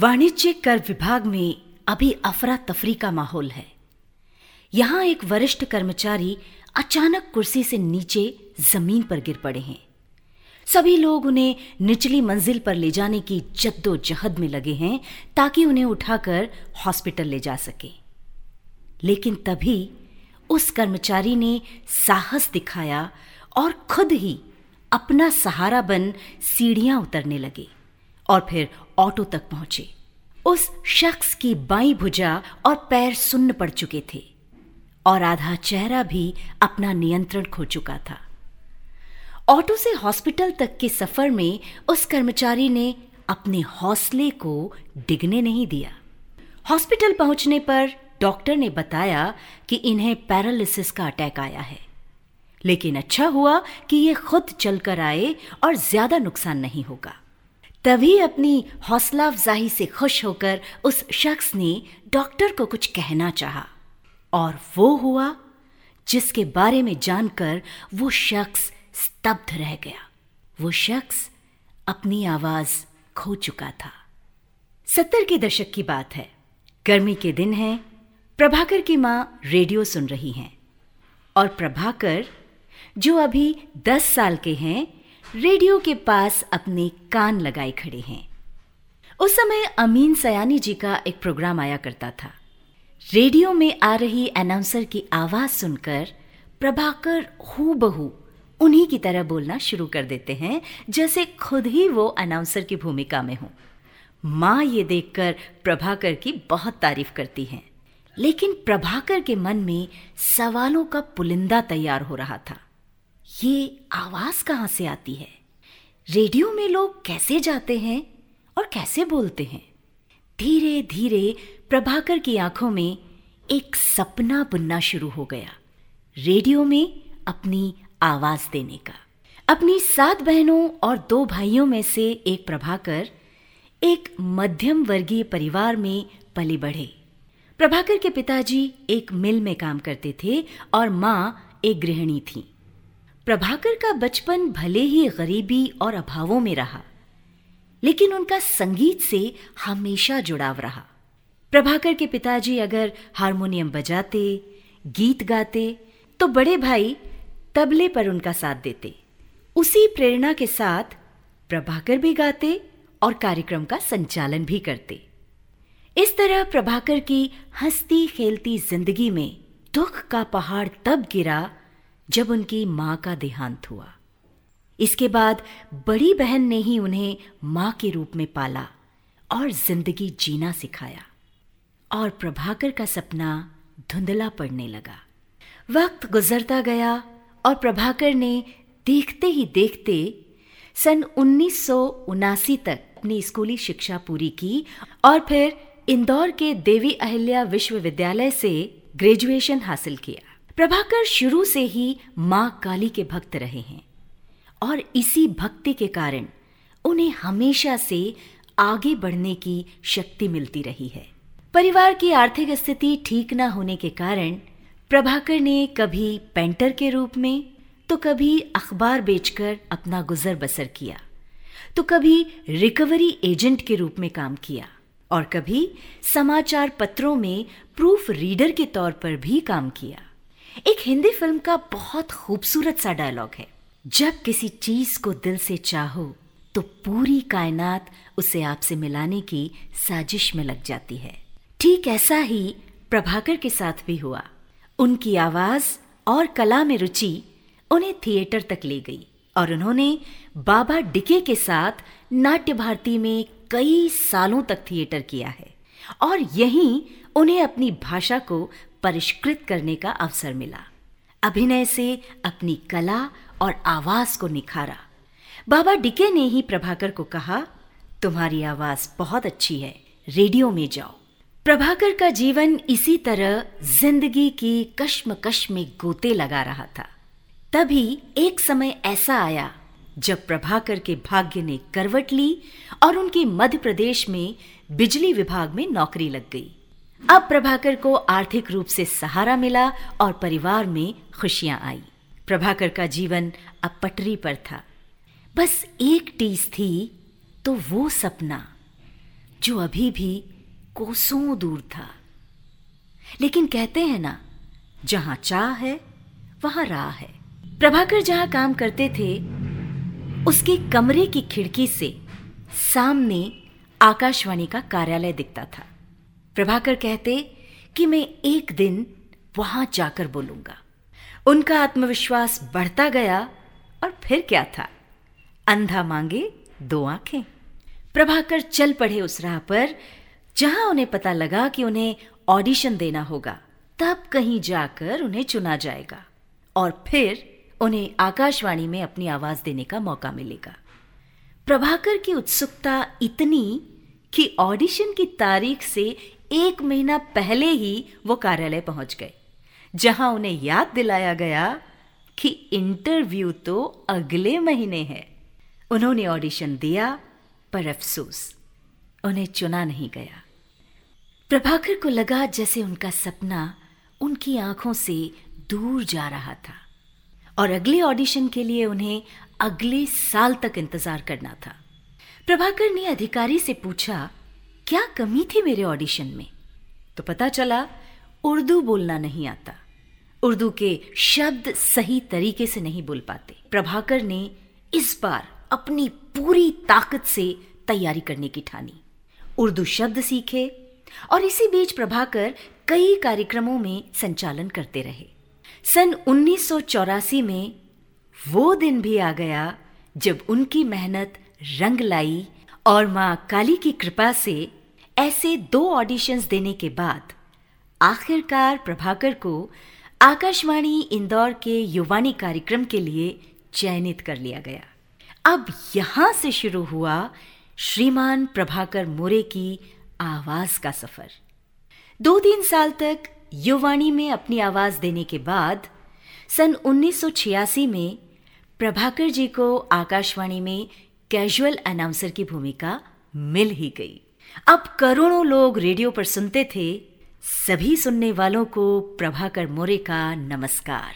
वाणिज्यिक कर विभाग में अभी अफरा तफरी का माहौल है। यहाँ एक वरिष्ठ कर्मचारी अचानक कुर्सी से नीचे ज़मीन पर गिर पड़े हैं। सभी लोग उन्हें निचली मंजिल पर ले जाने की जद्दोजहद में लगे हैं ताकि उन्हें उठाकर हॉस्पिटल ले जा सके। लेकिन तभी उस कर्मचारी ने साहस दिखाया और खुद ही अपना सहारा बन सीढ़ियाँ उतरने लगे। और फिर ऑटो तक पहुँचे। उस शख्स की बाई भुजा और पैर सुन्न पड़ चुके थे और आधा चेहरा भी अपना नियंत्रण खो चुका था। ऑटो से हॉस्पिटल तक के सफ़र में उस कर्मचारी ने अपने हौसले को डिगने नहीं दिया। हॉस्पिटल पहुँचने पर डॉक्टर ने बताया कि इन्हें पैरालिसिस का अटैक आया है। लेकिन अच्छा हुआ कि ये खुद चलकर आए और ज़्यादा नुकसान नहीं होगा। तभी अपनी हौसला अफजाही से खुश होकर उस शख्स ने डॉक्टर को कुछ कहना चाहा। और वो हुआ, जिसके बारे में जानकर वो शख्स स्तब्ध रह गया। वो शख्स अपनी आवाज़ खो चुका था। सत्तर के दशक की बात है। गर्मी के दिन हैं। प्रभाकर की माँ रेडियो सुन रही हैं। और प्रभाकर, जो अभी दस साल के हैं रेडियो के पास अपने कान लगाए खड़े हैं। उस समय अमीन सयानी जी का एक प्रोग्राम आया करता था। रेडियो में आ रही अनाउंसर की आवाज़ सुनकर प्रभाकर हु बहू उन्हीं की तरह बोलना शुरू कर देते हैं, जैसे खुद ही वो अनाउंसर की भूमिका में हो। माँ ये देखकर प्रभाकर की बहुत तारीफ़ करती हैं। लेकिन प्रभाकर के मन में सवालों का पुलिंदा तैयार हो रहा था। ये आवाज़ कहाँ से आती है? रेडियो में लोग कैसे जाते हैं और कैसे बोलते हैं? धीरे धीरे प्रभाकर की आँखों में एक सपना बुनना शुरू हो गया, रेडियो में अपनी आवाज़ देने का। अपनी सात बहनों और दो भाइयों में से एक प्रभाकर एक मध्यम वर्गीय परिवार में पले बढ़े। प्रभाकर के पिताजी एक मिल में काम करते थे और माँ एक गृहिणी थी। प्रभाकर का बचपन भले ही गरीबी और अभावों में रहा, लेकिन उनका संगीत से हमेशा जुड़ाव रहा। प्रभाकर के पिताजी अगर हारमोनियम बजाते, गीत गाते तो बड़े भाई तबले पर उनका साथ देते। उसी प्रेरणा के साथ प्रभाकर भी गाते और कार्यक्रम का संचालन भी करते। इस तरह प्रभाकर की हंसती खेलती ज़िंदगी में दुख का पहाड़ तब गिरा जब उनकी माँ का देहांत हुआ। इसके बाद बड़ी बहन ने ही उन्हें माँ के रूप में पाला और ज़िंदगी जीना सिखाया और प्रभाकर का सपना धुंधला पड़ने लगा। वक्त गुजरता गया और प्रभाकर ने देखते ही देखते सन उन्नीस सौ उनासी तक अपनी स्कूली शिक्षा पूरी की और फिर इंदौर के देवी अहिल्या विश्वविद्यालय से ग्रेजुएशन हासिल किया। प्रभाकर शुरू से ही माँ काली के भक्त रहे हैं और इसी भक्ति के कारण उन्हें हमेशा से आगे बढ़ने की शक्ति मिलती रही है। परिवार की आर्थिक स्थिति ठीक न होने के कारण प्रभाकर ने कभी पेंटर के रूप में तो कभी अखबार बेचकर अपना गुजर बसर किया तो कभी रिकवरी एजेंट के रूप में काम किया और कभी समाचार पत्रों में प्रूफ रीडर के तौर पर भी काम किया। एक हिंदी फ़िल्म का बहुत खूबसूरत सा डायलॉग है। जब किसी चीज़ को दिल से चाहो तो पूरी कायनात उसे आपसे मिलाने की साजिश में लग जाती है। ठीक ऐसा ही प्रभाकर के साथ भी हुआ। उनकी आवाज़ और कला में रुचि उन्हें थिएटर तक ले गई और उन्होंने बाबा डिके के साथ नाट्य भारती में कई सालों तक थिएटर किया है। और यहीं उन्हें अपनी भाषा को परिष्कृत करने का अवसर मिला। अभिनय से अपनी कला और आवाज़ को निखारा। बाबा डिके ने ही प्रभाकर को कहा, तुम्हारी आवाज़ बहुत अच्छी है, रेडियो में जाओ। प्रभाकर का जीवन इसी तरह ज़िंदगी की कश्मकश में गोते लगा रहा था। तभी एक समय ऐसा आया, जब प्रभाकर के भाग्य ने करवट ली और उनकी मध्य प्रदेश में बिजली विभाग में नौकरी लग गई। अब प्रभाकर को आर्थिक रूप से सहारा मिला और परिवार में खुशियाँ आई। प्रभाकर का जीवन अब पटरी पर था। बस एक टीस थी तो वो सपना, जो अभी भी कोसों दूर था। लेकिन कहते हैं ना, जहाँ चाह है, वहाँ राह है। प्रभाकर जहाँ काम करते थे, उसके कमरे की खिड़की से सामने आकाशवाणी का कार्यालय दिखता था। प्रभाकर कहते कि मैं एक दिन वहाँ जाकर बोलूँगा। उनका आत्मविश्वास बढ़ता गया और फिर क्या था? अंधा मांगे दो आँखें। प्रभाकर चल पड़े उस राह पर, जहाँ उन्हें पता लगा कि उन्हें ऑडिशन देना होगा, तब कहीं जाकर उन्हें चुना जाएगा और फिर उन्हें आकाशवाणी में अपनी आवाज़ देने का मौका मिलेगा। प्रभाकर की उत्सुकता इतनी कि ऑडिशन की तारीख से एक महीना पहले ही वो कार्यालय पहुँच गए, जहाँ उन्हें याद दिलाया गया कि इंटरव्यू तो अगले महीने है। उन्होंने ऑडिशन दिया, पर अफसोस, उन्हें चुना नहीं गया। प्रभाकर को लगा जैसे उनका सपना उनकी आँखों से दूर जा रहा था, और अगले ऑडिशन के लिए उन्हें अगले साल तक इंतज़ार करना था। प्रभाकर ने अधिकारी से पूछा क्या कमी थी मेरे ऑडिशन में? तो पता चला, उर्दू बोलना नहीं आता। उर्दू के शब्द सही तरीके से नहीं बोल पाते। प्रभाकर ने इस बार अपनी पूरी ताकत से तैयारी करने की ठानी। उर्दू शब्द सीखे और इसी बीच प्रभाकर कई कार्यक्रमों में संचालन करते रहे। सन उन्नीस सौ चौरासी में वो दिन भी आ गया जब उनकी मेहनत रंग लाई और माँ काली की कृपा से ऐसे दो ऑडिशंस देने के बाद, आखिरकार प्रभाकर को आकाशवाणी इंदौर के युवानी कार्यक्रम के लिए चयनित कर लिया गया। अब यहाँ से शुरू हुआ श्रीमान प्रभाकर मोरे की आवाज़ का सफ़र। दो तीन साल तक युवाणी में अपनी आवाज़ देने के बाद, सन 1986 में प्रभाकर जी को आकाशवाणी में कैजुअल अनाउंसर की भूमिका मिल ही गई। अब करोड़ों लोग रेडियो पर सुनते थे, सभी सुनने वालों को प्रभाकर मोरे का नमस्कार।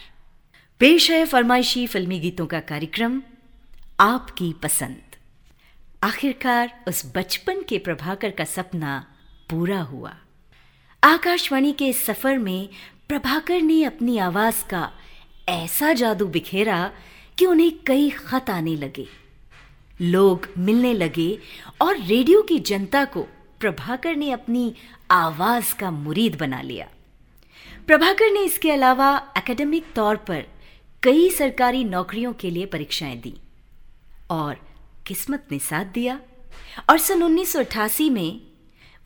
पेश है फरमाइशी फिल्मी गीतों का कार्यक्रम, आपकी पसंद। आखिरकार उस बचपन के प्रभाकर का सपना पूरा हुआ। आकाशवाणी के सफ़र में प्रभाकर ने अपनी आवाज़ का ऐसा जादू बिखेरा कि उन्हें कई खत आने लगे। लोग मिलने लगे और रेडियो की जनता को प्रभाकर ने अपनी आवाज़ का मुरीद बना लिया। प्रभाकर ने इसके अलावा एकेडमिक तौर पर कई सरकारी नौकरियों के लिए परीक्षाएँ दी और किस्मत ने साथ दिया और सन उन्नीस सौ अठासी में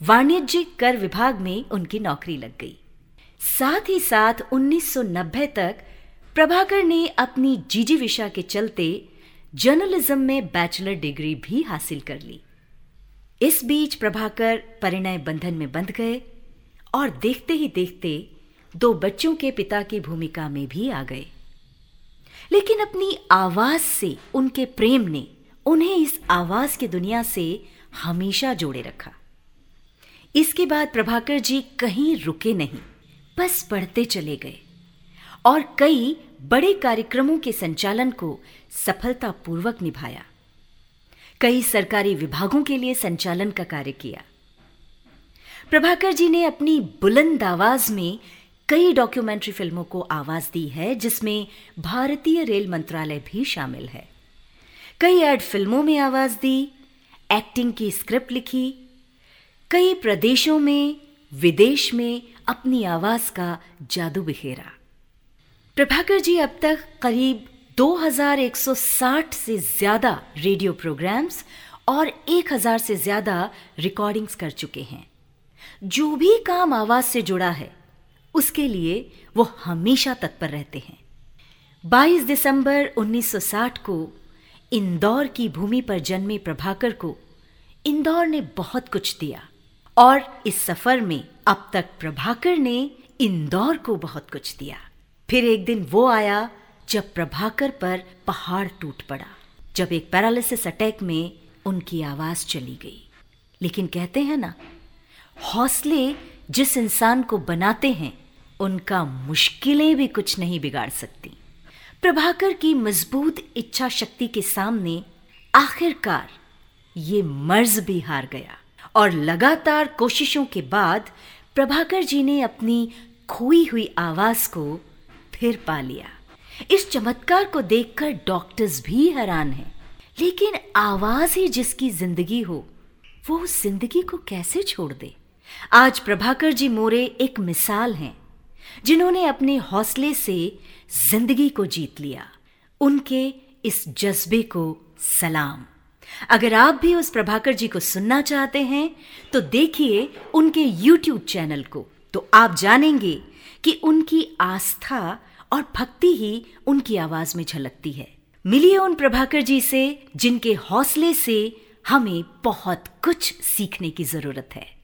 वाणिज्यिक कर विभाग में उनकी नौकरी लग गई। साथ ही साथ 1990 तक प्रभाकर ने अपनी जीजी विशा के चलते जर्नलिज्म में बैचलर डिग्री भी हासिल कर ली। इस बीच प्रभाकर परिणय बंधन में बंध गए और देखते ही देखते दो बच्चों के पिता की भूमिका में भी आ गए। लेकिन अपनी आवाज़ से, उनके प्रेम ने उन्हें इस आवाज़ की दुनिया से हमेशा जोड़े रखा। इसके बाद प्रभाकर जी कहीं रुके नहीं, बस पढ़ते चले गए और कई बड़े कार्यक्रमों के संचालन को सफलतापूर्वक निभाया। कई सरकारी विभागों के लिए संचालन का कार्य किया। प्रभाकर जी ने अपनी बुलंद आवाज़ में कई डॉक्यूमेंट्री फ़िल्मों को आवाज़ दी है, जिसमें भारतीय रेल मंत्रालय भी शामिल है। कई एड फ़िल्मों में आवाज़ दी, एक्टिंग की स्क्रिप्ट लिखी, कई प्रदेशों में, विदेश में अपनी आवाज़ का जादू बिखेरा। प्रभाकर जी, अब तक करीब 2160 से ज़्यादा रेडियो प्रोग्राम्स और 1000 से ज़्यादा रिकॉर्डिंग्स कर चुके हैं। जो भी काम आवाज़ से जुड़ा है, उसके लिए वो हमेशा तत्पर रहते हैं। 22 दिसंबर 1960 को इंदौर की भूमि पर जन्मे प्रभाकर को इंदौर ने बहुत कुछ दिया और इस सफ़र में अब तक प्रभाकर ने इंदौर को बहुत कुछ दिया। फिर एक दिन वो आया जब प्रभाकर पर पहाड़ टूट पड़ा। जब एक पैरालिसिस अटैक में उनकी आवाज़ चली गई। लेकिन कहते हैं ना, हौसले जिस इंसान को बनाते हैं, उनका मुश्किलें भी कुछ नहीं बिगाड़ सकती। प्रभाकर की मज़बूत इच्छा शक्ति के सामने आखिरकार ये मर्ज भी हार गया और लगातार कोशिशों के बाद प्रभाकर जी ने अपनी खोई हुई आवाज़ को फिर पा लिया। इस चमत्कार को देखकर डॉक्टर्स भी हैरान हैं। लेकिन आवाज़ ही जिसकी ज़िंदगी हो, वो उस ज़िंदगी को कैसे छोड़ दे? आज प्रभाकर जी मोरे एक मिसाल हैं, जिन्होंने अपने हौसले से ज़िंदगी को जीत लिया। उनके इस जज्बे को सलाम। अगर आप भी उस प्रभाकर जी को सुनना चाहते हैं तो देखिए उनके YouTube चैनल को। तो आप जानेंगे कि उनकी आस्था और भक्ति ही उनकी आवाज़ में झलकती है। मिलिए उन प्रभाकर जी से, जिनके हौसले से हमें बहुत कुछ सीखने की ज़रूरत है।